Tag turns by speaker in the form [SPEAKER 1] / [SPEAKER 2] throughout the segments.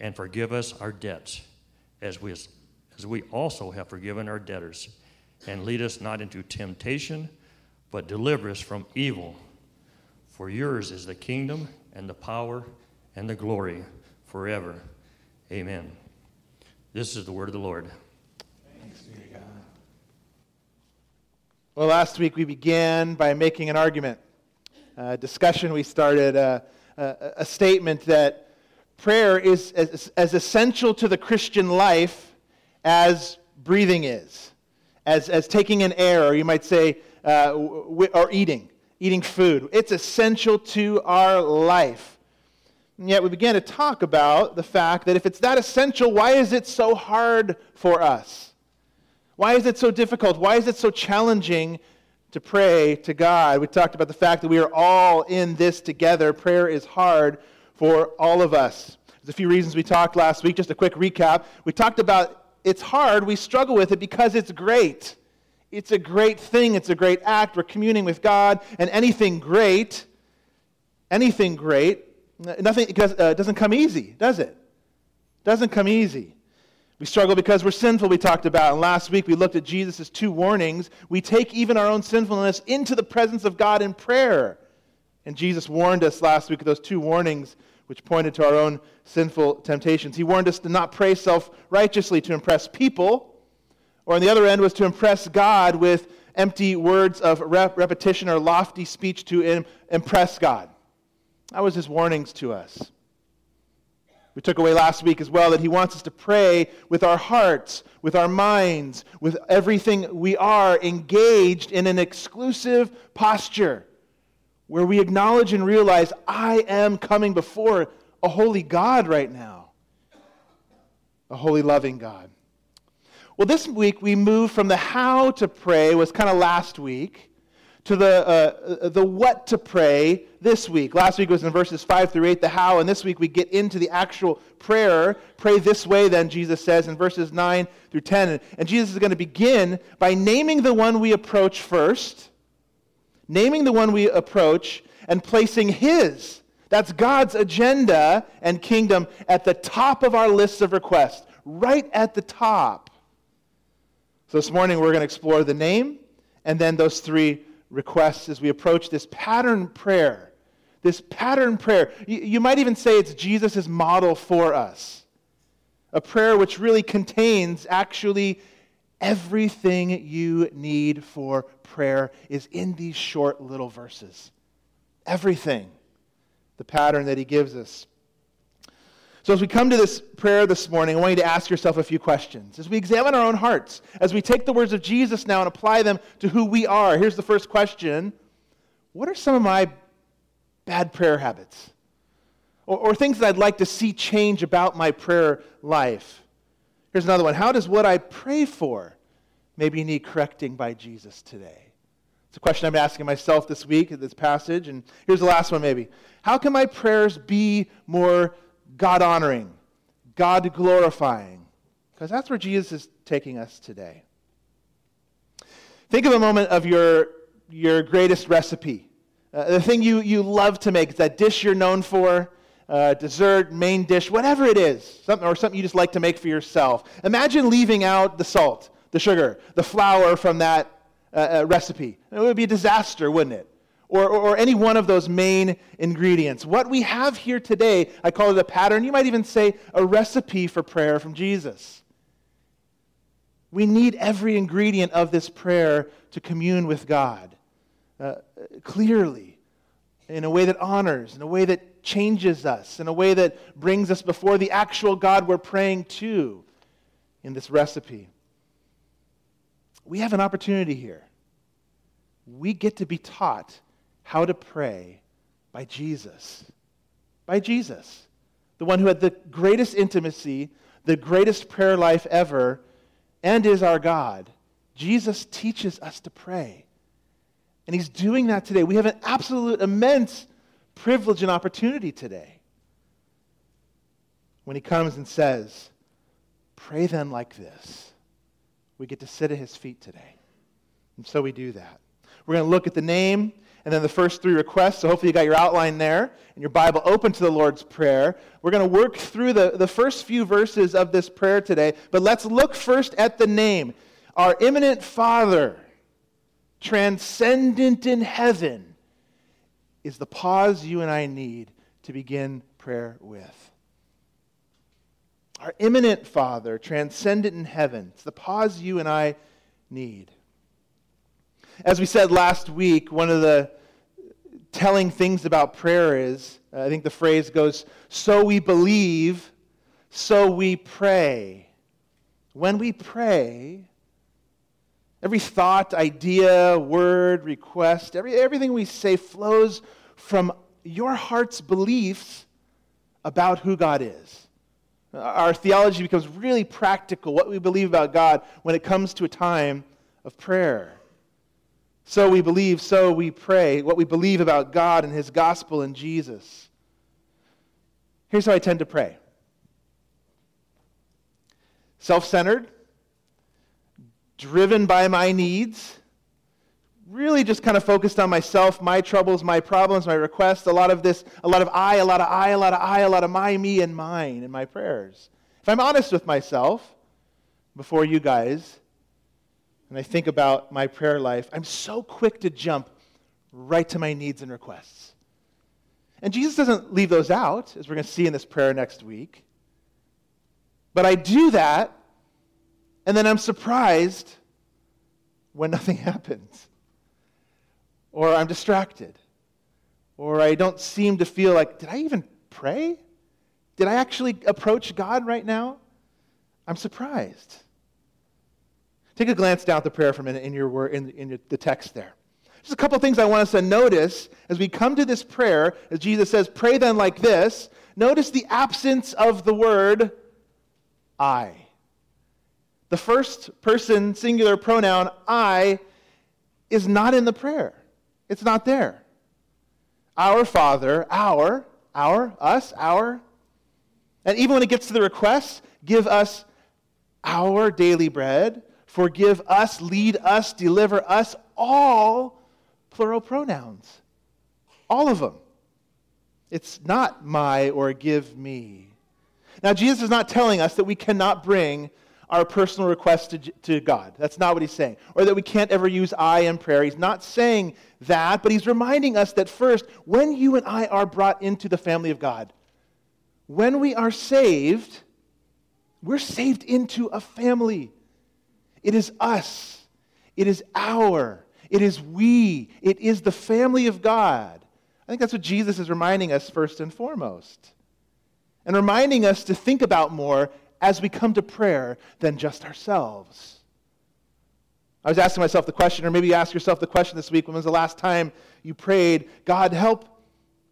[SPEAKER 1] and forgive us our debts, as we, as we also have forgiven our debtors. And lead us not into temptation, but deliver us from evil. For yours is the kingdom, and the power, and the glory forever. Amen. This is the word of the Lord.
[SPEAKER 2] Well, last week we began by making an argument. A discussion we started, a, a, a statement that prayer is as, as, essential to the Christian life as breathing is, as, as taking in air, or you might say, uh, w- or eating, eating food. It's essential to our life. And yet we began to talk about the fact that if it's that essential, why is it so hard for us? Why is it so difficult? Why is it so challenging to pray to God? We talked about the fact that we are all in this together. Prayer is hard for all of us. There's a few reasons we talked last week. Just a quick recap. We talked about it's hard, we struggle with it because it's great. It's a great thing, it's a great act. We're communing with God, and anything great, anything great, nothing uh, doesn't come easy, does it? Doesn't come easy. We struggle because we're sinful, we talked about. And last week we looked at Jesus' two warnings. We take even our own sinfulness into the presence of God in prayer. And Jesus warned us last week of those two warnings which pointed to our own sinful temptations. He warned us to not pray self righteously to impress people, or on the other end was to impress God with empty words of rep- repetition or lofty speech to Im- impress God. That was his warnings to us. We took away last week as well that he wants us to pray with our hearts, with our minds, with everything we are engaged in an exclusive posture where we acknowledge and realize, I am coming before a holy God right now, a holy, loving God. Well, this week we move from the how to pray, was kind of last week, to the, uh, the what to pray this week. Last week was in verses 5 through 8, the how, and this week we get into the actual prayer. Pray this way, then, Jesus says in verses 9 through 10. And Jesus is going to begin by naming the one we approach first, naming the one we approach, and placing his, that's God's agenda and kingdom, at the top of our list of requests, right at the top. So this morning we're going to explore the name and then those three requests as we approach this pattern prayer. This pattern prayer. You, you might even say it's Jesus' model for us. A prayer which really contains actually everything you need for prayer is in these short little verses. Everything. The pattern that he gives us. So, as we come to this prayer this morning, I want you to ask yourself a few questions. As we examine our own hearts, as we take the words of Jesus now and apply them to who we are, here's the first question What are some of my bad prayer habits? Or, or things that I'd like to see change about my prayer life? Here's another one How does what I pray for maybe need correcting by Jesus today? It's a question I'm asking myself this week in this passage. And here's the last one, maybe. How can my prayers be more God honoring, God glorifying, because that's where Jesus is taking us today. Think of a moment of your, your greatest recipe. Uh, the thing you, you love to make, that dish you're known for, uh, dessert, main dish, whatever it is, something, or something you just like to make for yourself. Imagine leaving out the salt, the sugar, the flour from that uh, uh recipe. It would be a disaster, wouldn't it? or, or, or, any one of those main ingredients. What we have here today, I call it a pattern. You might even say a recipe for prayer from Jesus. We need every ingredient of this prayer to commune with God uh, clearly, in a way that honors, in a way that changes us, in a way that brings us before the actual God we're praying to in this recipe. We have an opportunity here. We get to be taught how to pray by Jesus. By Jesus, the one who had the greatest intimacy, the greatest prayer life ever, and is our God. Jesus teaches us to pray. And he's doing that today. We have an absolute immense privilege and opportunity today. When he comes and says, Pray then like this, we get to sit at his feet today. And so we do that. We're going to look at the name and then the first three requests. So hopefully you got your outline there and your Bible open to the Lord's Prayer. We're going to work through the, the first few verses of this prayer today, but let's look first at the name. Our immanent Father, transcendent in heaven, is the pause you and I need to begin prayer with. Our immanent Father, transcendent in heaven, it's the pause you and I need. As we said last week, one of the telling things about prayer is uh, I think the phrase goes, so we believe, so we pray. When we pray, every thought, idea, word, request, every, everything we say flows from your heart's beliefs about who God is. Our theology becomes really practical, what we believe about God, when it comes to a time of prayer. So we believe, so we pray, what we believe about God and His gospel and Jesus. Here's how I tend to pray self centered, driven by my needs, really just kind of focused on myself, my troubles, my problems, my requests, a lot of this, a lot of I, a lot of I, a lot of I, a lot of my, me, and mine in my prayers. If I'm honest with myself before you guys, and I think about my prayer life, I'm so quick to jump right to my needs and requests. And Jesus doesn't leave those out, as we're going to see in this prayer next week. But I do that, and then I'm surprised when nothing happens. Or I'm distracted. Or I don't seem to feel like, did I even pray? Did I actually approach God right now? I'm surprised. Take a glance down at the prayer for a minute in, your, in, in the text there. Just a couple things I want us to notice as we come to this prayer, as Jesus says, pray then like this. Notice the absence of the word I. The first person singular pronoun, I, is not in the prayer. It's not there. Our Father, our, our, us, our. And even when it gets to the request, give us our daily bread forgive us, lead us, deliver us, all plural pronouns. All of them. It's not my or give me. Now, Jesus is not telling us that we cannot bring our personal requests to, to God. That's not what he's saying. Or that we can't ever use I in prayer. He's not saying that, but he's reminding us that first, when you and I are brought into the family of God, when we are saved, we're saved into a family. It is us. It is our. It is we. It is the family of God. I think that's what Jesus is reminding us first and foremost. And reminding us to think about more as we come to prayer than just ourselves. I was asking myself the question, or maybe you ask yourself the question this week when was the last time you prayed, God, help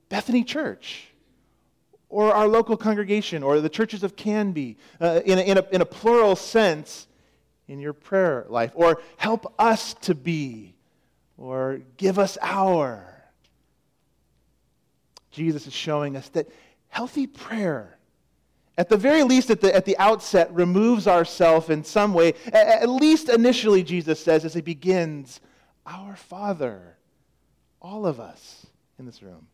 [SPEAKER 2] Bethany Church? Or our local congregation, or the churches of Canby, uh, in, a, in, a, in a plural sense, in your prayer life, or help us to be, or give us our. Jesus is showing us that healthy prayer, at the very least at the, at the outset, removes ourself in some way. At, at least initially, Jesus says, as he begins, Our Father, all of us in this room.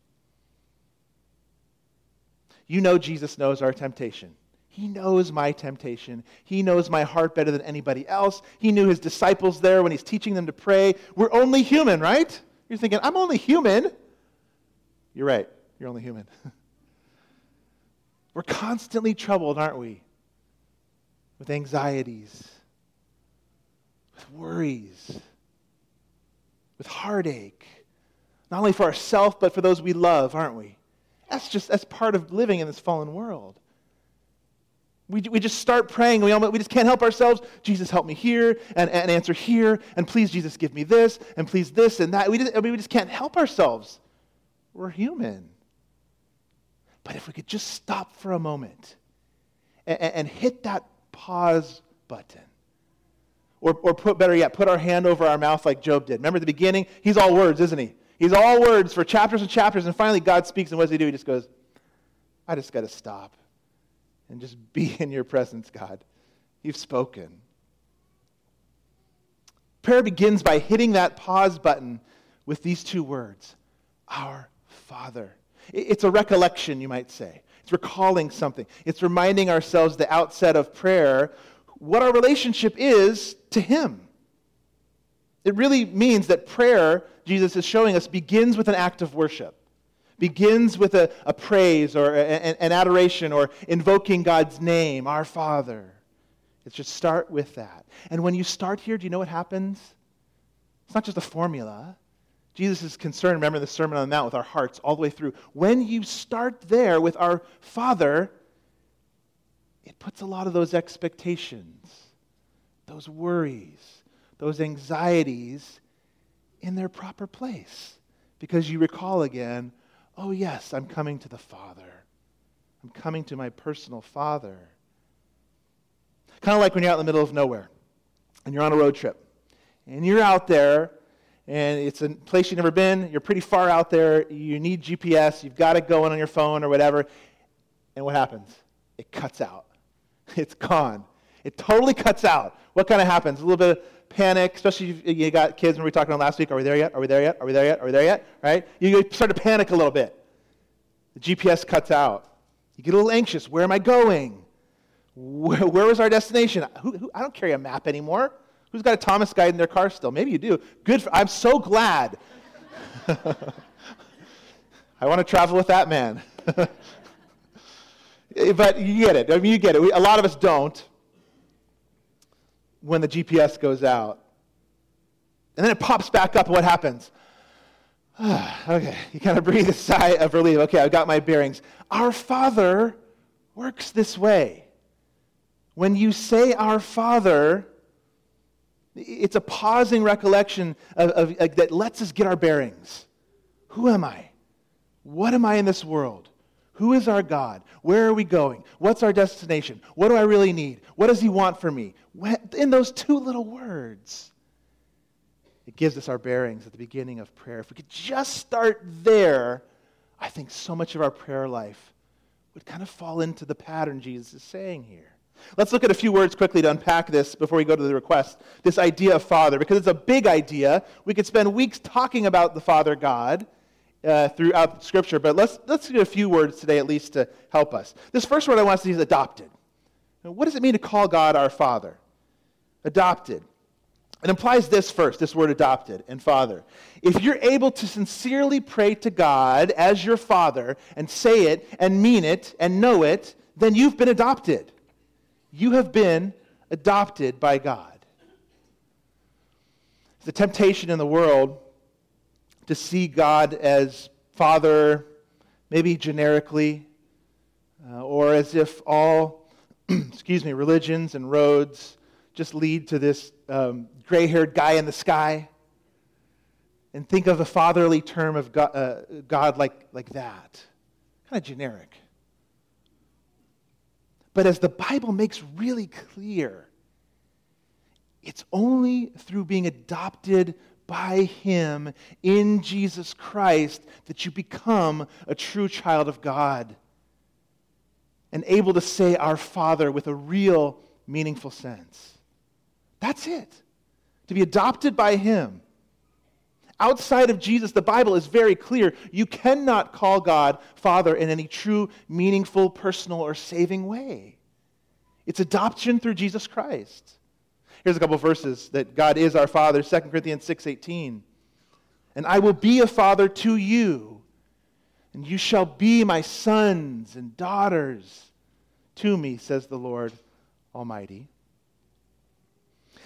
[SPEAKER 2] You know Jesus knows our temptation. He knows my temptation. He knows my heart better than anybody else. He knew his disciples there when he's teaching them to pray. We're only human, right? You're thinking, I'm only human. You're right, you're only human. We're constantly troubled, aren't we? With anxieties, with worries, with heartache. Not only for ourselves, but for those we love, aren't we? That's just that's part of living in this fallen world. We, we just start praying. We, almost, we just can't help ourselves. Jesus, help me here, and, and answer here, and please, Jesus, give me this, and please this and that. We just, I mean, we just can't help ourselves. We're human. But if we could just stop for a moment and, and hit that pause button, or, or put, better yet, put our hand over our mouth like Job did. Remember the beginning? He's all words, isn't he? He's all words for chapters and chapters, and finally God speaks, and what does he do? He just goes, I just got to stop and just be in your presence, God. You've spoken. Prayer begins by hitting that pause button with these two words Our Father. It's a recollection, you might say. It's recalling something. It's reminding ourselves the outset of prayer what our relationship is to Him. It really means that prayer, Jesus is showing us, begins with an act of worship begins with a, a praise or a, an adoration or invoking God's name, our Father. It should start with that. And when you start here, do you know what happens? It's not just a formula. Jesus is concerned, remember the Sermon on the Mount, with our hearts all the way through. When you start there with our Father, it puts a lot of those expectations, those worries, those anxieties in their proper place. Because you recall again oh, yes, I'm coming to the Father. I'm coming to my personal Father. Kind of like when you're out in the middle of nowhere and you're on a road trip. And you're out there, and it's a place you've never been. You're pretty far out there. You need GPS. You've got it going on your phone or whatever. And what happens? It cuts out. It's gone. It totally cuts out. What kind of happens? A little bit of panic, especially if you got kids when we were talking about last week. Are we there yet? Are we there yet? Are we there yet? Are we there yet? Right? You start to panic a little bit. The GPS cuts out. You get a little anxious. Where am I going? Where, where was our destination? Who, who, I don't carry a map anymore. Who's got a Thomas guide in their car still? Maybe you do. Good. For, I'm so glad. I want to travel with that man. but you get it. I mean, you get it. We, a lot of us don't when the GPS goes out. And then it pops back up, what happens? okay, you kind of breathe a sigh of relief. Okay, I've got my bearings. Our Father works this way. When you say Our Father, it's a pausing recollection of, of, that lets us get our bearings. Who am I? What am I in this world? Who is our God? Where are we going? What's our destination? What do I really need? What does He want for me? In those two little words, it gives us our bearings at the beginning of prayer. If we could just start there, I think so much of our prayer life would kind of fall into the pattern Jesus is saying here. Let's look at a few words quickly to unpack this before we go to the request. This idea of Father, because it's a big idea. We could spend weeks talking about the Father God uh, throughout Scripture, but let's, let's get a few words today at least to help us. This first word I want to see is adopted. Now, what does it mean to call God our Father? Adopted. It implies this first, this word adopted and father. If you're able to sincerely pray to God as your father and say it and mean it and know it, then you've been adopted. You have been adopted by God. The temptation in the world to see God as Father, maybe generically, uh, or as if all, excuse me, religions and roads just lead to this um, gray haired guy in the sky. And think of the fatherly term of God, uh, God like, like that. Kind of generic. But as the Bible makes really clear, it's only through being adopted by Him in Jesus Christ that you become a true child of God and able to say, Our Father, with a real, meaningful sense. That's it. To be adopted by Him. Outside of Jesus, the Bible is very clear. You cannot call God Father in any true, meaningful, personal, or saving way. It's adoption through Jesus Christ. Here's a couple verses that God is our Father, 2 Corinthians 6:18. and I will be a father to you, and you shall be my sons and daughters to me, says the Lord Almighty.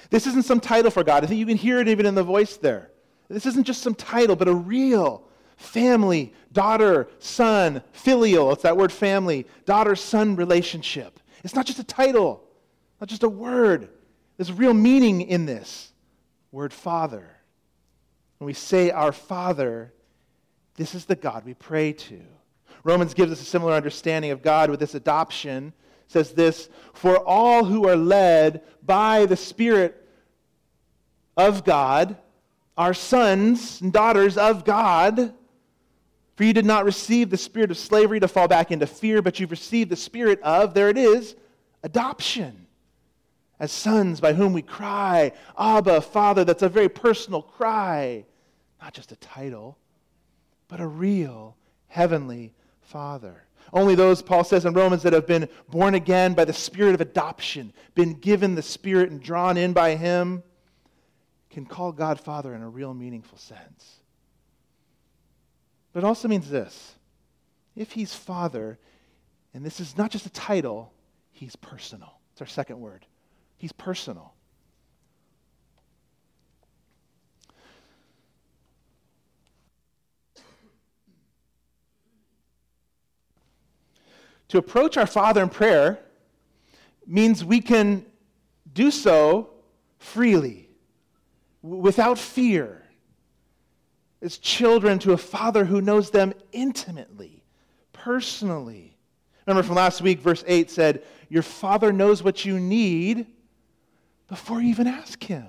[SPEAKER 2] This isn't some title for God. I think you can hear it even in the voice there. This isn't just some title, but a real family, daughter, son, filial. It's that word family, daughter son relationship. It's not just a title, not just a word. There's real meaning in this word father. When we say our father, this is the God we pray to. Romans gives us a similar understanding of God with this adoption. It says this For all who are led by the Spirit of God are sons and daughters of God. For you did not receive the spirit of slavery to fall back into fear, but you've received the spirit of, there it is, adoption. As sons by whom we cry, Abba, Father. That's a very personal cry. Not just a title, but a real heavenly Father. Only those, Paul says in Romans, that have been born again by the spirit of adoption, been given the spirit and drawn in by Him, can call God Father in a real meaningful sense. But it also means this if he's Father, and this is not just a title, he's personal. It's our second word. He's personal. To approach our Father in prayer means we can do so freely, without fear as children to a father who knows them intimately, personally. Remember from last week, verse 8 said, Your father knows what you need before you even ask him.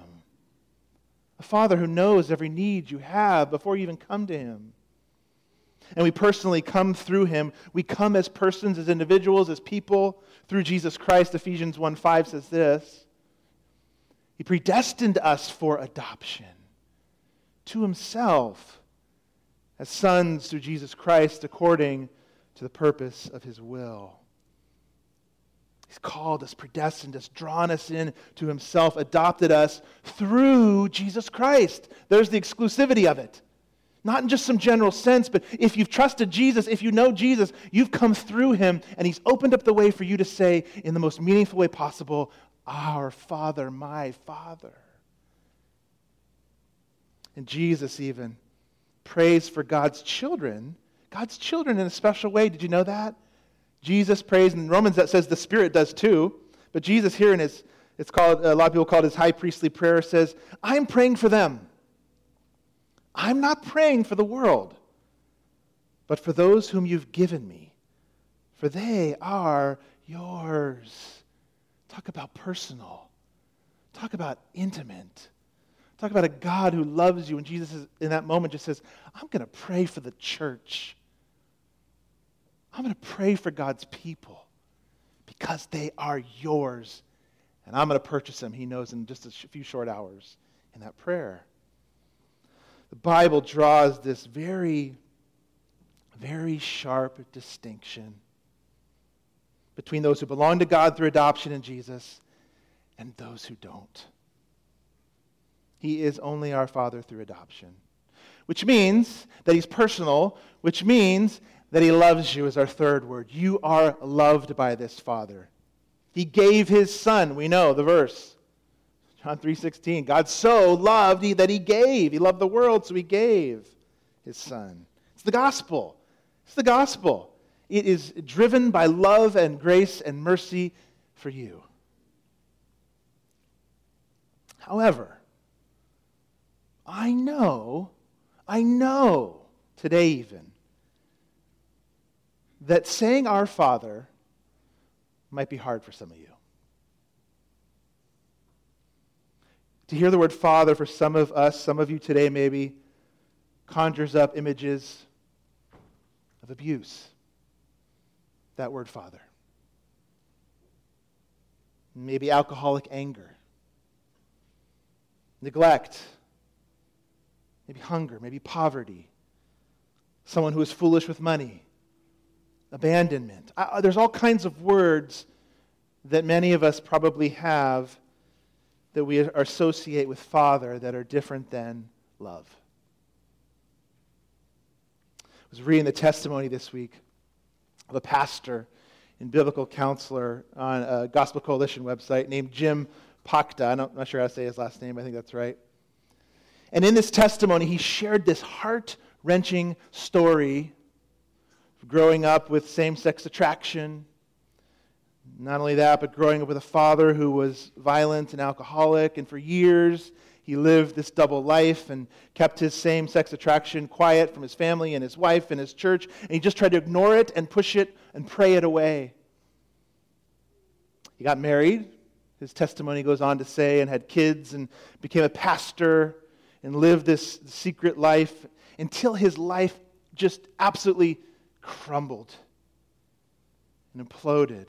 [SPEAKER 2] A father who knows every need you have before you even come to him. And we personally come through him. We come as persons, as individuals, as people through Jesus Christ. Ephesians 1 5 says this He predestined us for adoption to himself as sons through Jesus Christ according to the purpose of his will. He's called us, predestined us, drawn us in to himself, adopted us through Jesus Christ. There's the exclusivity of it. Not in just some general sense, but if you've trusted Jesus, if you know Jesus, you've come through him, and he's opened up the way for you to say, in the most meaningful way possible, Our Father, my Father. And Jesus even prays for God's children, God's children in a special way. Did you know that? Jesus prays, in Romans that says the Spirit does too. But Jesus here in his, it's called, a lot of people call it his high priestly prayer, says, I'm praying for them. I'm not praying for the world, but for those whom you've given me, for they are yours. Talk about personal. Talk about intimate. Talk about a God who loves you. And Jesus is, in that moment just says, I'm going to pray for the church. I'm going to pray for God's people because they are yours. And I'm going to purchase them, he knows, in just a few short hours in that prayer. The Bible draws this very, very sharp distinction between those who belong to God through adoption in Jesus and those who don't. He is only our Father through adoption, which means that He's personal, which means that He loves you, is our third word. You are loved by this Father. He gave His Son. We know the verse. John 3:16. God so loved he, that he gave. He loved the world, so he gave his son. It's the gospel. It's the gospel. It is driven by love and grace and mercy for you. However, I know, I know today even, that saying our Father might be hard for some of you. To hear the word Father for some of us, some of you today maybe, conjures up images of abuse. That word Father. Maybe alcoholic anger, neglect, maybe hunger, maybe poverty, someone who is foolish with money, abandonment. I, there's all kinds of words that many of us probably have that we associate with Father that are different than love. I was reading the testimony this week a pastor and biblical counselor on a Gospel Coalition website named Jim Pakta. I'm not sure how to say his last name, I think that's right. And in this testimony, he shared this heart wrenching story of growing up with same sex attraction. Not only that, but growing up with a father who was violent and alcoholic, and for years he lived this double life and kept his same sex attraction quiet from his family and his wife and his church, and he just tried to ignore it and push it and pray it away. He got married, his testimony goes on to say, and had kids and became a pastor and lived this secret life until his life just absolutely crumbled and imploded.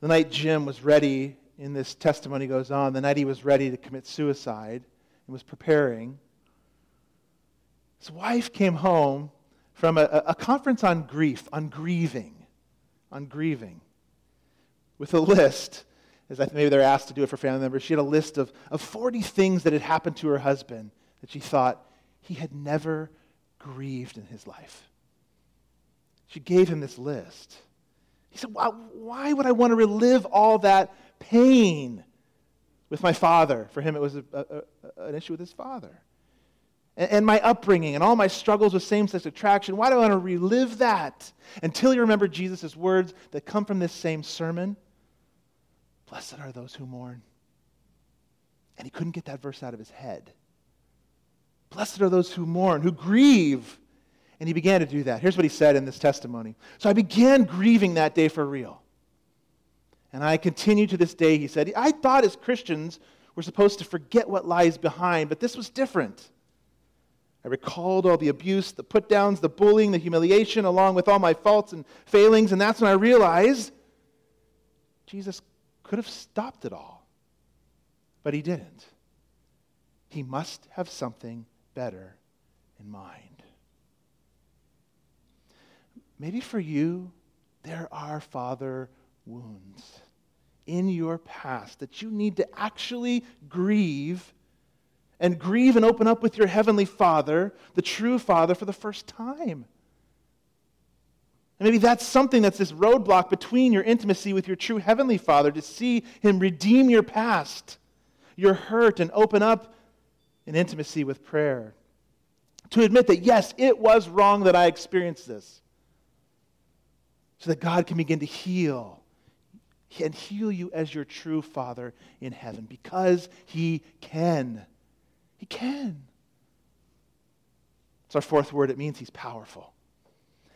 [SPEAKER 2] The night Jim was ready in this testimony goes on, the night he was ready to commit suicide and was preparing, his wife came home from a, a conference on grief, on grieving, on grieving, with a list, as I, maybe they're asked to do it for family members. She had a list of, of 40 things that had happened to her husband that she thought he had never grieved in his life. She gave him this list. He said, why, why would I want to relive all that pain with my father. For him, it was a, a, a, an issue with his father. And, and my upbringing and all my struggles with same sex attraction. Why do I want to relive that? Until you remember Jesus' words that come from this same sermon Blessed are those who mourn. And he couldn't get that verse out of his head. Blessed are those who mourn, who grieve. And he began to do that. Here's what he said in this testimony. So I began grieving that day for real. And I continue to this day, he said. I thought as Christians we're supposed to forget what lies behind, but this was different. I recalled all the abuse, the put downs, the bullying, the humiliation, along with all my faults and failings, and that's when I realized Jesus could have stopped it all. But he didn't. He must have something better in mind. Maybe for you, there are father wounds in your past that you need to actually grieve and grieve and open up with your heavenly Father, the true Father, for the first time. And maybe that's something that's this roadblock between your intimacy with your true heavenly Father to see Him redeem your past, your hurt, and open up in intimacy with prayer. To admit that, yes, it was wrong that I experienced this, so that God can begin to heal and heal you as your true Father in heaven because He can. He can. It's our fourth word. It means He's powerful.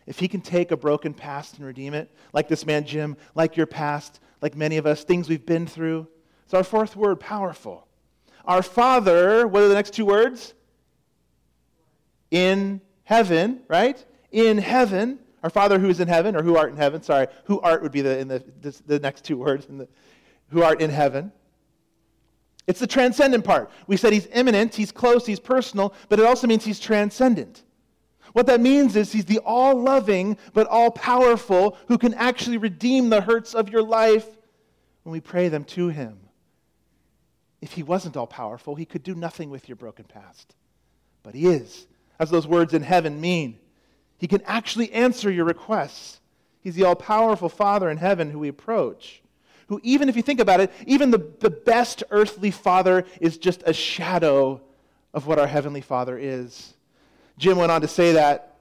[SPEAKER 2] If He can take a broken past and redeem it, like this man Jim, like your past, like many of us, things we've been through, it's our fourth word, powerful. Our Father, what are the next two words? In heaven, right? In heaven our Father who is in heaven, or who art in heaven, sorry, who art would be the, in the, this, the next two words, in the, who art in heaven. It's the transcendent part. We said he's immanent, he's close, he's personal, but it also means he's transcendent. What that means is he's the all loving but all powerful who can actually redeem the hurts of your life when we pray them to him. If he wasn't all powerful, he could do nothing with your broken past. But he is, as those words in heaven mean. He can actually answer your requests. He's the all powerful Father in heaven who we approach. Who, even if you think about it, even the, the best earthly father is just a shadow of what our heavenly Father is. Jim went on to say that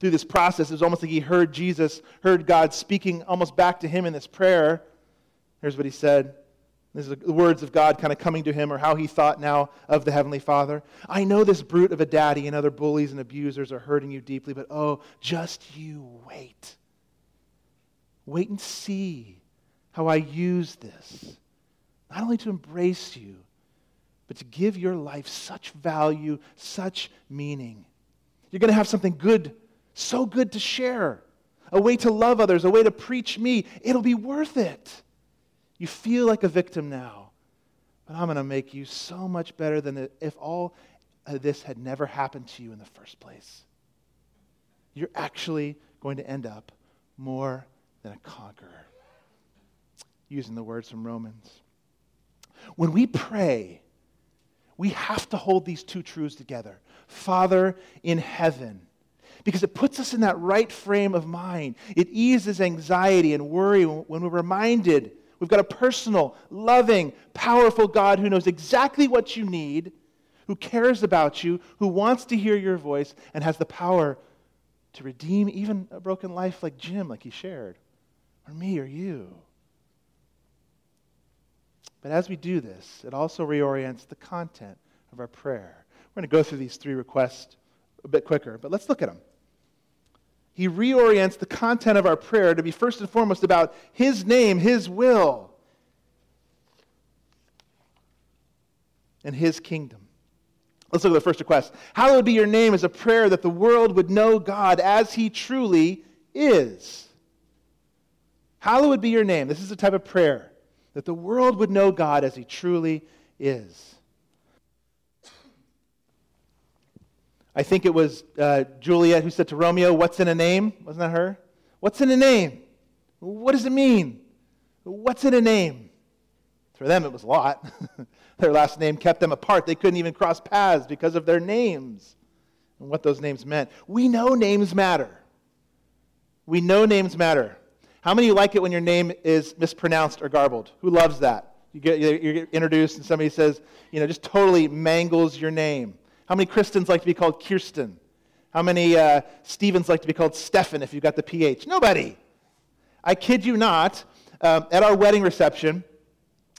[SPEAKER 2] through this process, it was almost like he heard Jesus, heard God speaking almost back to him in this prayer. Here's what he said this is the words of God kind of coming to him, or how he thought now of the Heavenly Father. I know this brute of a daddy and other bullies and abusers are hurting you deeply, but oh, just you wait. Wait and see how I use this, not only to embrace you, but to give your life such value, such meaning. You're going to have something good, so good to share, a way to love others, a way to preach me. It'll be worth it. You feel like a victim now, but I'm going to make you so much better than if all of this had never happened to you in the first place. You're actually going to end up more than a conqueror. Using the words from Romans. When we pray, we have to hold these two truths together. Father in heaven. Because it puts us in that right frame of mind. It eases anxiety and worry when we're reminded we've got a personal, loving, powerful God who knows exactly what you need, who cares about you, who wants to hear your voice, and has the power to redeem even a broken life like Jim, like he shared, or me or you. But as we do this, it also reorients the content of our prayer. We're going to go through these three requests a bit quicker, but let's look at them. He reorients the content of our prayer to be first and foremost about His name, His will, and His kingdom. Let's look at the first request. Hallowed be your name is a prayer that the world would know God as He truly is. Hallowed be your name. This is the type of prayer that the world would know God as He truly is. I think it was uh, Juliet who said to Romeo, What's in a name? Wasn't that her? What's in a name? What does it mean? What's in a name? For them, it was a lot. their last name kept them apart. They couldn't even cross paths because of their names and what those names meant. We know names matter. We know names matter. How many you like it when your name is mispronounced or garbled? Who loves that? You get, you get introduced and somebody says, you know, just totally mangles your name. How many Kristens like to be called Kirsten? How many uh, Stevens like to be called Stefan if you've got the PH? Nobody. I kid you not. Um, at our wedding reception,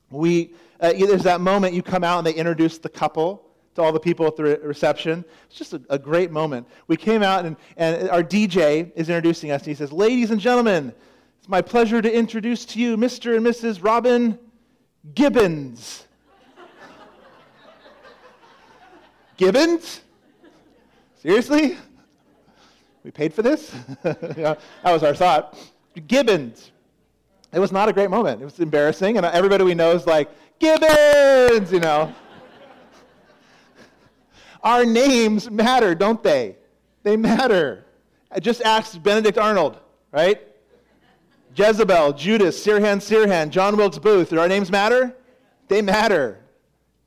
[SPEAKER 2] we, uh, there's that moment you come out and they introduce the couple to all the people at the re- reception. It's just a, a, great moment. We came out and, and our DJ is introducing us and he says, Ladies and gentlemen, it's my pleasure to introduce to you Mr. and Mrs. Robin Gibbons. Gibbons? Seriously? We paid for this? that was our thought. Gibbons. It was not a great moment. It was embarrassing, and everybody we know is like, Gibbons, you know. our names matter, don't they? They matter. I just asked Benedict Arnold, right? Jezebel, Judas, Sirhan Sirhan, John Wilkes Booth. Do our names matter? They matter.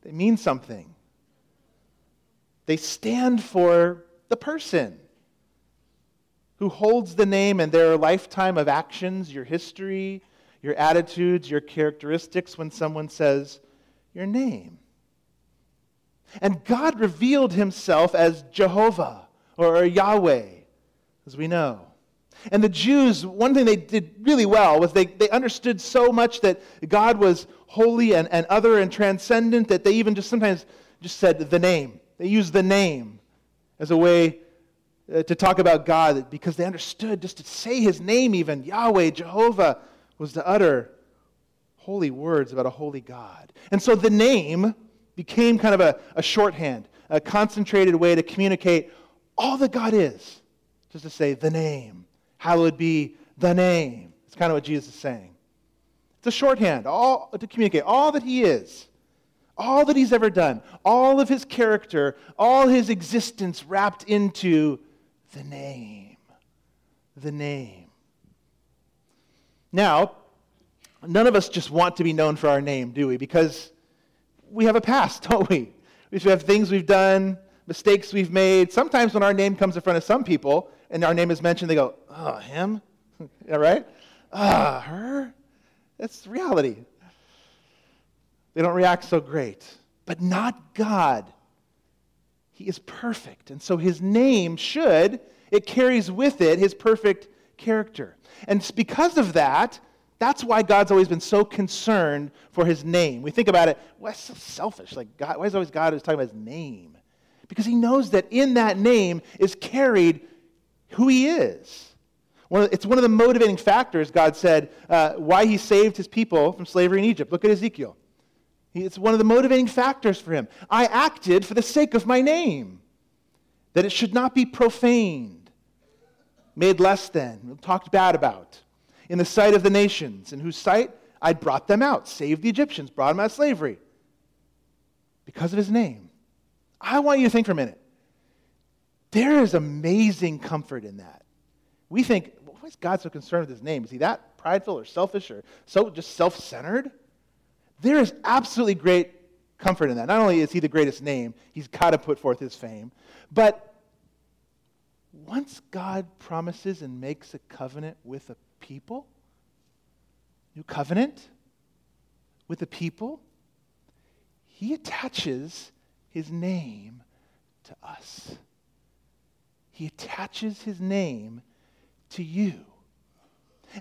[SPEAKER 2] They mean something. They stand for the person who holds the name and their lifetime of actions, your history, your attitudes, your characteristics when someone says your name. And God revealed himself as Jehovah or Yahweh, as we know. And the Jews, one thing they did really well was they, they understood so much that God was holy and, and other and transcendent that they even just sometimes just said the name. They used the name as a way uh, to talk about God because they understood just to say his name, even Yahweh, Jehovah, was to utter holy words about a holy God. And so the name became kind of a, a shorthand, a concentrated way to communicate all that God is. Just to say the name. Hallowed be the name. It's kind of what Jesus is saying. It's a shorthand all, to communicate all that he is all that he's ever done, all of his character, all his existence wrapped into the name. The name. Now, none of us just want to be known for our name, do we? Because we have a past, don't we? We have things we've done, mistakes we've made. Sometimes when our name comes in front of some people and our name is mentioned, they go, oh, him? All right? Ah, her? That's reality they don't react so great. But not God. He is perfect. And so his name should, it carries with it his perfect character. And because of that, that's why God's always been so concerned for his name. We think about it, why so selfish? Like God, why is always God talking about his name? Because he knows that in that name is carried who he is. One it's one of the motivating factors, God said, uh, why he saved his people from slavery in Egypt. Look at Ezekiel. It's one of the motivating factors for him. I acted for the sake of my name, that it should not be profaned, made less than, talked bad about, in the sight of the nations, in whose sight I'd brought them out, saved the Egyptians, brought them out of slavery, because of his name. I want you to think for a minute. There is amazing comfort in that. We think, why is God so concerned with his name? Is he that prideful or selfish or so just self centered? There is absolutely great comfort in that. Not only is he the greatest name, he's got to put forth his fame, but once God promises and makes a covenant with a people, new covenant with a people, he attaches his name to us. He attaches his name to you.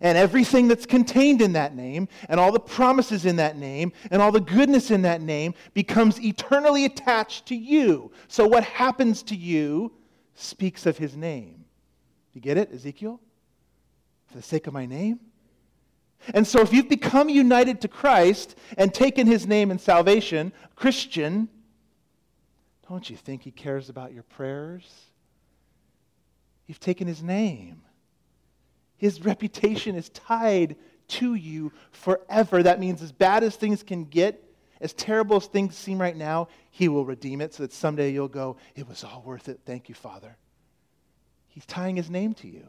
[SPEAKER 2] And everything that's contained in that name, and all the promises in that name, and all the goodness in that name becomes eternally attached to you. So what happens to you speaks of his name. You get it, Ezekiel? For the sake of my name? And so if you've become united to Christ and taken his name in salvation, Christian, don't you think he cares about your prayers? You've taken his name. His reputation is tied to you forever. That means, as bad as things can get, as terrible as things seem right now, He will redeem it so that someday you'll go, It was all worth it. Thank you, Father. He's tying His name to you.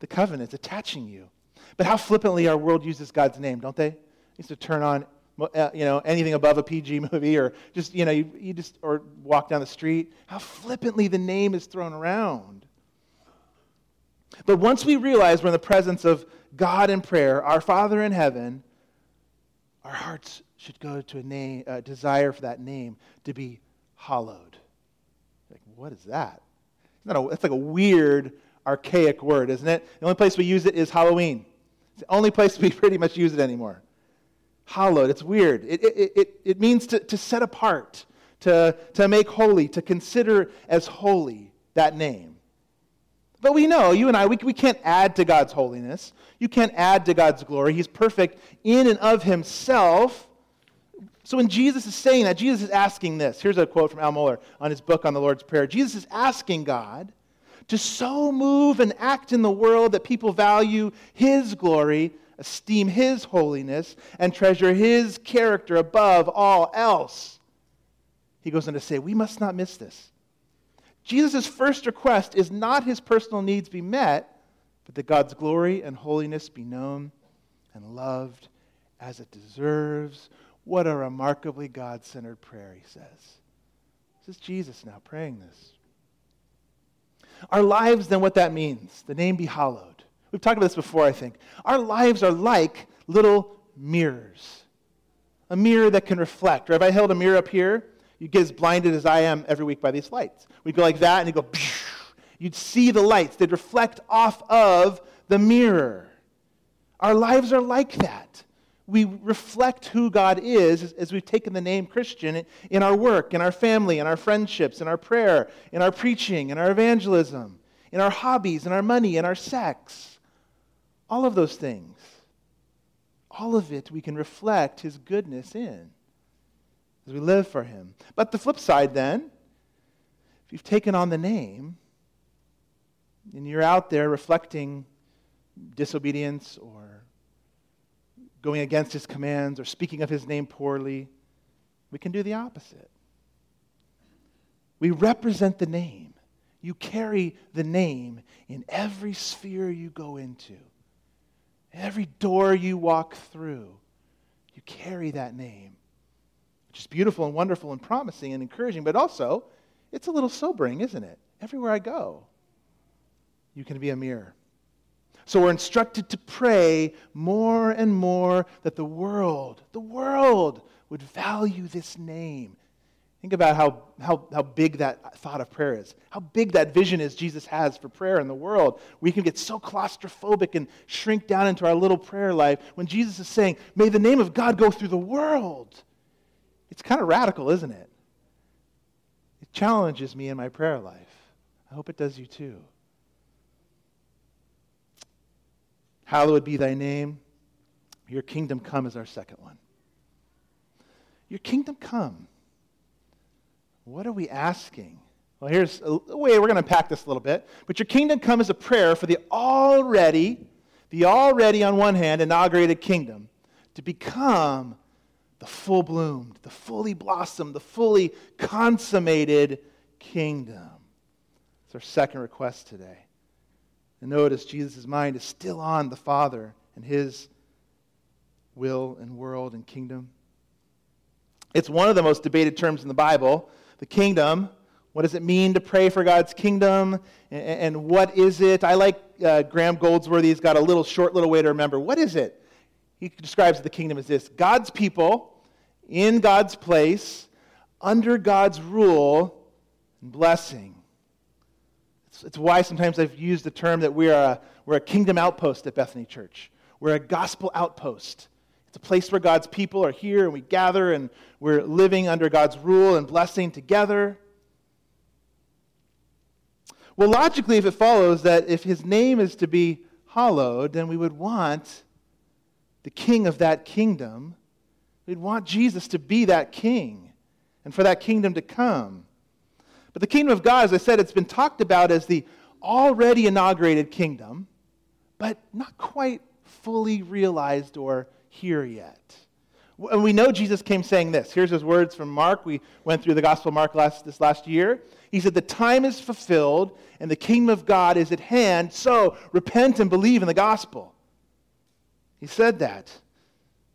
[SPEAKER 2] The covenant's attaching you. But how flippantly our world uses God's name, don't they? Used to turn on uh, you know anything above a PG movie or just you know you, you just or walk down the street how flippantly the name is thrown around but once we realize we're in the presence of God in prayer, our Father in heaven, our hearts should go to a name, a desire for that name to be hallowed. Like, what is that? It's, a, it's like a weird, archaic word, isn't it? The only place we use it is Halloween. It's the only place we pretty much use it anymore. Hallowed. It's weird. It, it, it, it means to, to set apart, to, to make holy, to consider as holy that name. But we know, you and I, we, we can't add to God's holiness. You can't add to God's glory. He's perfect in and of himself. So when Jesus is saying that, Jesus is asking this. Here's a quote from Al Mohler on his book on the Lord's Prayer. Jesus is asking God to so move and act in the world that people value his glory, esteem his holiness, and treasure his character above all else. He goes on to say, We must not miss this. Jesus' first request is not his personal needs be met, but that God's glory and holiness be known and loved as it deserves. What a remarkably God centered prayer, he says. This is Jesus now praying this. Our lives, then, what that means, the name be hallowed. We've talked about this before, I think. Our lives are like little mirrors. A mirror that can reflect. Or if I held a mirror up here, you get as blinded as I am every week by these lights. We'd go like that, and you'd go, you'd see the lights. They'd reflect off of the mirror. Our lives are like that. We reflect who God is as we've taken the name Christian in our work, in our family, in our friendships, in our prayer, in our preaching, in our evangelism, in our hobbies, in our money, in our sex. All of those things. All of it we can reflect His goodness in as we live for Him. But the flip side, then, if you've taken on the name and you're out there reflecting disobedience or going against His commands or speaking of His name poorly, we can do the opposite. We represent the name. You carry the name in every sphere you go into, every door you walk through. You carry that name which is beautiful and wonderful and promising and encouraging, but also it's a little sobering, isn't it? Everywhere I go, you can be a mirror. So we're instructed to pray more and more that the world, the world, would value this name. Think about how, how, how big that thought of prayer is, how big that vision is Jesus has for prayer in the world. We can get so claustrophobic and shrink down into our little prayer life when Jesus is saying, May the name of God go through the world. It's kind of radical, isn't it? It challenges me in my prayer life. I hope it does you too. Hallowed be thy name. Your kingdom come is our second one. Your kingdom come. What are we asking? Well, here's a way we're going to unpack this a little bit. But your kingdom come is a prayer for the already, the already on one hand inaugurated kingdom to become the full bloomed, the fully blossomed, the fully consummated kingdom. It's our second request today. And notice Jesus' mind is still on the Father and his will and world and kingdom. It's one of the most debated terms in the Bible. The kingdom. What does it mean to pray for God's kingdom? And, what is it? I like uh, Graham Goldsworthy. He's got a little short little way to remember. What is it? He describes the kingdom as this God's people in God's place, under God's rule and blessing. It's, it's why sometimes I've used the term that we are a, we're a kingdom outpost at Bethany Church. We're a gospel outpost. It's a place where God's people are here and we gather and we're living under God's rule and blessing together. Well, logically, if it follows that if his name is to be hallowed, then we would want the king of that kingdom We'd want Jesus to be that king and for that kingdom to come. But the kingdom of God, as I said, it's been talked about as the already inaugurated kingdom, but not quite fully realized or here yet. And we know Jesus came saying this. Here's his words from Mark. We went through the Gospel of Mark last, this last year. He said, The time is fulfilled and the kingdom of God is at hand, so repent and believe in the gospel. He said that.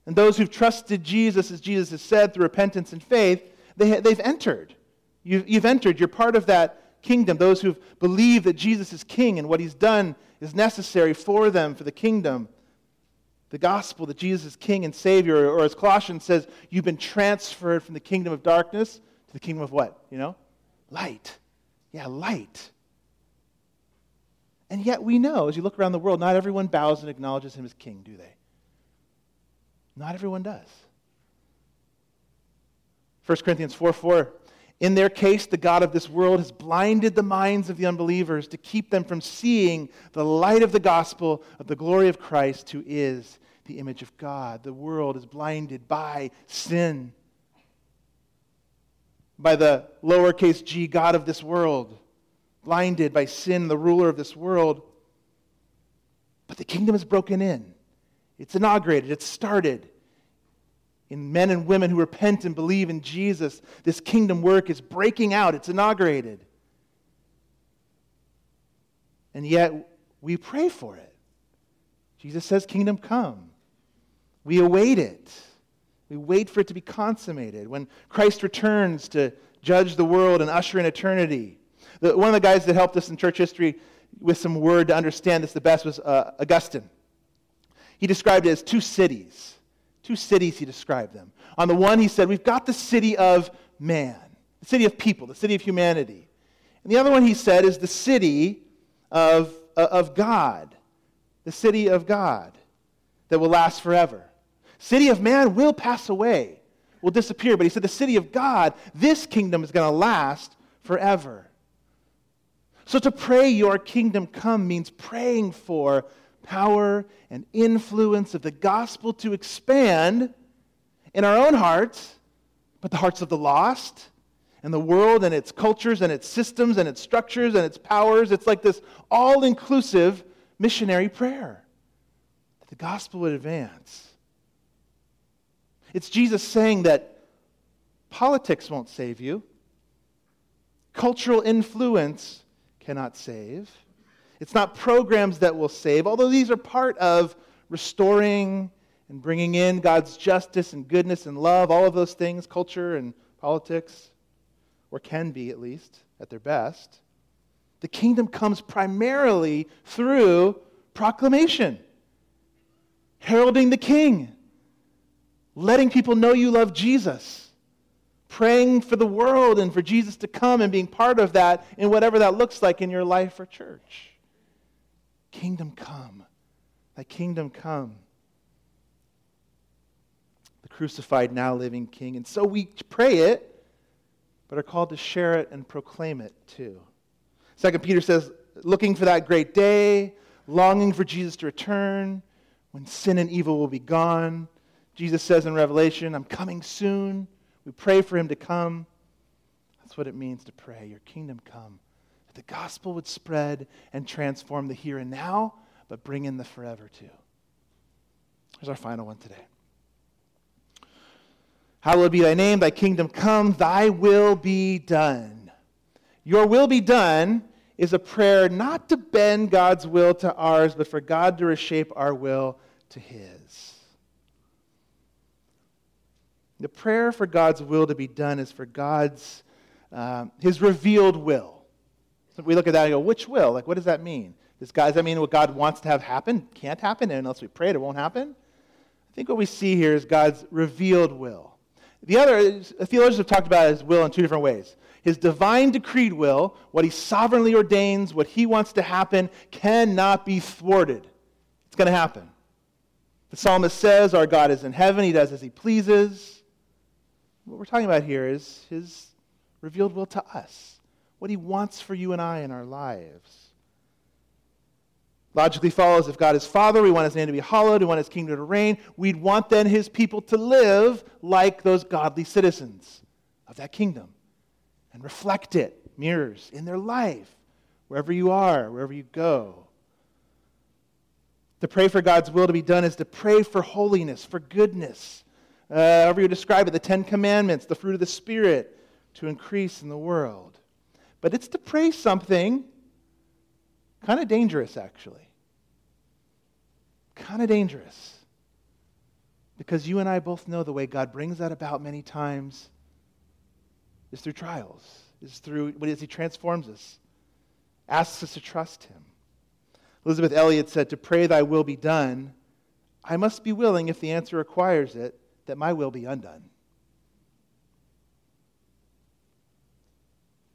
[SPEAKER 2] And those who've trusted Jesus, as Jesus has said, through repentance and faith, they, they've entered. You've, you've entered. You're part of that kingdom. Those who've believed that Jesus is king and what he's done is necessary for them, for the kingdom. The gospel that Jesus is king and savior, or as Colossians says, you've been transferred from the kingdom of darkness to the kingdom of what? You know? Light. Yeah, light. And yet we know, as you look around the world, not everyone bows and acknowledges him as king, do they? Not everyone does. 1 Corinthians 4 4. In their case, the God of this world has blinded the minds of the unbelievers to keep them from seeing the light of the gospel of the glory of Christ, who is the image of God. The world is blinded by sin, by the lowercase g God of this world, blinded by sin, the ruler of this world. But the kingdom is broken in. It's inaugurated, it's started. In men and women who repent and believe in Jesus, this kingdom work is breaking out, it's inaugurated. And yet, we pray for it. Jesus says, Kingdom come. We await it. We wait for it to be consummated. When Christ returns to judge the world and usher in eternity. The, one of the guys that helped us in church history with some word to understand this the best was uh, Augustine. He described it as two cities. Two cities, he described them. On the one, he said, We've got the city of man, the city of people, the city of humanity. And the other one, he said, is the city of, uh, of God, the city of God that will last forever. City of man will pass away, will disappear. But he said, The city of God, this kingdom is going to last forever. So to pray, Your kingdom come means praying for power and influence of the gospel to expand in our own hearts, but the hearts of the lost and the world and its cultures and its systems and its structures and its powers. It's like this all inclusive missionary prayer that the gospel would advance. It's Jesus saying that politics won't save you, cultural influence cannot save. It's not programs that will save, although these are part of restoring and bringing in God's justice and goodness and love, all of those things, culture and politics, or can be at least at their best. The kingdom comes primarily through proclamation, heralding the king, letting people know you love Jesus, praying for the world and for Jesus to come and being part of that in whatever that looks like in your life or church. Kingdom come. Thy kingdom come. The crucified, now living King. And so we pray it, but are called to share it and proclaim it too. Second Peter says, looking for that great day, longing for Jesus to return, when sin and evil will be gone. Jesus says in Revelation, I'm coming soon. We pray for him to come. That's what it means to pray. Your kingdom come the gospel would spread and transform the here and now, but bring in the forever too. Here's our final one today. Hallowed be thy name, thy kingdom come, thy will be done. Your will be done is a prayer not to bend God's will to ours, but for God to reshape our will to his. The prayer for God's will to be done is for God's, um, his revealed will. We look at that and go, which will? Like, what does that mean? Does, God, does that mean what God wants to have happen can't happen unless we pray it, it won't happen? I think what we see here is God's revealed will. The other, theologians have talked about his will in two different ways. His divine decreed will, what he sovereignly ordains, what he wants to happen, cannot be thwarted. It's going to happen. The psalmist says, Our God is in heaven, he does as he pleases. What we're talking about here is his revealed will to us, what he wants for you and I in our lives. Logically follows if God is Father, we want his name to be hallowed, we want his kingdom to reign. We'd want then his people to live like those godly citizens of that kingdom and reflect it, mirrors, in their life, wherever you are, wherever you go. To pray for God's will to be done is to pray for holiness, for goodness. Uh, however you describe it, the Ten Commandments, the fruit of the Spirit to increase in the world. But it's to pray something kind of dangerous, actually. Kind of dangerous. Because you and I both know the way God brings that about many times is through trials, is through what is He transforms us, asks us to trust Him. Elisabeth Elliot said, To pray thy will be done, I must be willing, if the answer requires it, that my will be undone.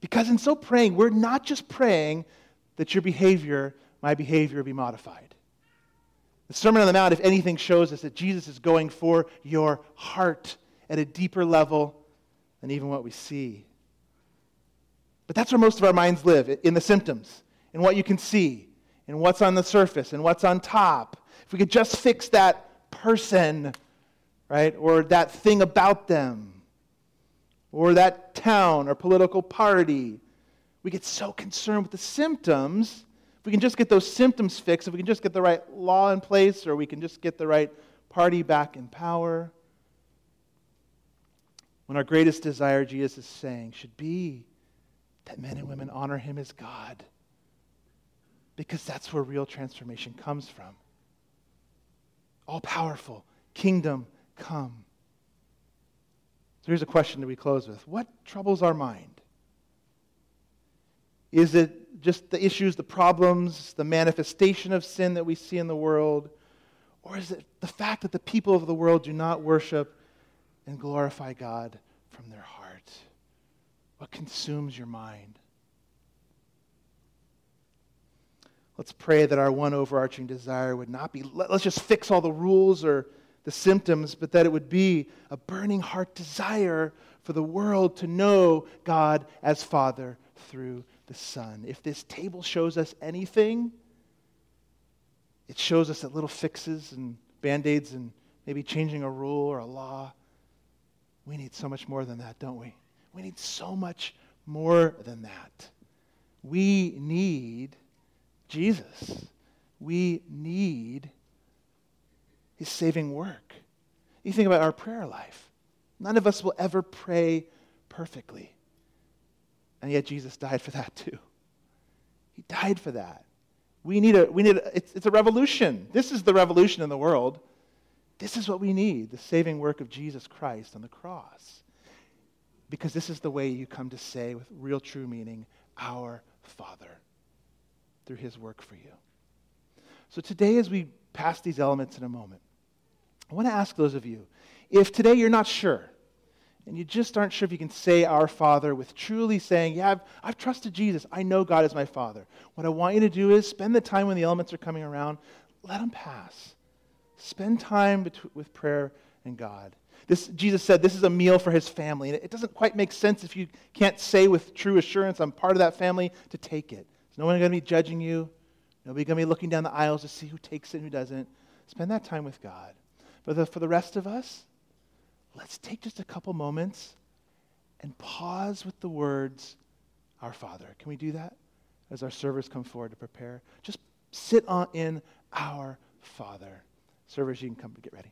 [SPEAKER 2] Because in so praying, we're not just praying that your behavior, my behavior, be modified. The Sermon on the Mount, if anything, shows us that Jesus is going for your heart at a deeper level than even what we see. But that's where most of our minds live in the symptoms, in what you can see, in what's on the surface, and what's on top. If we could just fix that person, right, or that thing about them, or that town or political party, we get so concerned with the symptoms. If we can just get those symptoms fixed, if we can just get the right law in place, or we can just get the right party back in power, when our greatest desire, Jesus is saying, should be that men and women honor him as God. Because that's where real transformation comes from. All powerful, kingdom come. So here's a question that we close with What troubles our mind? Is it just the issues, the problems, the manifestation of sin that we see in the world? Or is it the fact that the people of the world do not worship and glorify God from their heart? What consumes your mind? Let's pray that our one overarching desire would not be let's just fix all the rules or the symptoms, but that it would be a burning heart desire for the world to know God as Father through the Son. If this table shows us anything, it shows us that little fixes and band aids and maybe changing a rule or a law. We need so much more than that, don't we? We need so much more than that. We need Jesus. We need his saving work. You think about our prayer life. None of us will ever pray perfectly. And yet Jesus died for that too. He died for that. We need a, we need a, it's, it's a revolution. This is the revolution in the world. This is what we need the saving work of Jesus Christ on the cross. Because this is the way you come to say, with real true meaning, our Father, through his work for you. So today, as we pass these elements in a moment, I want to ask those of you if today you're not sure, and you just aren't sure if you can say our Father with truly saying, Yeah, I've, I've, trusted Jesus. I know God is my Father. What I want you to do is spend the time when the elements are coming around, let them pass. Spend time with prayer and God. This, Jesus said this is a meal for his family. And it doesn't quite make sense if you can't say with true assurance, I'm part of that family, to take it. There's no one going to be judging you. Nobody going to be looking down the aisles to see who takes it and who doesn't. Spend that time with God. But the, for the rest of us, let's take just a couple moments and pause with the words, Our Father. Can we do that as our servers come forward to prepare? Just sit on in Our Father. Servers, you can come get ready.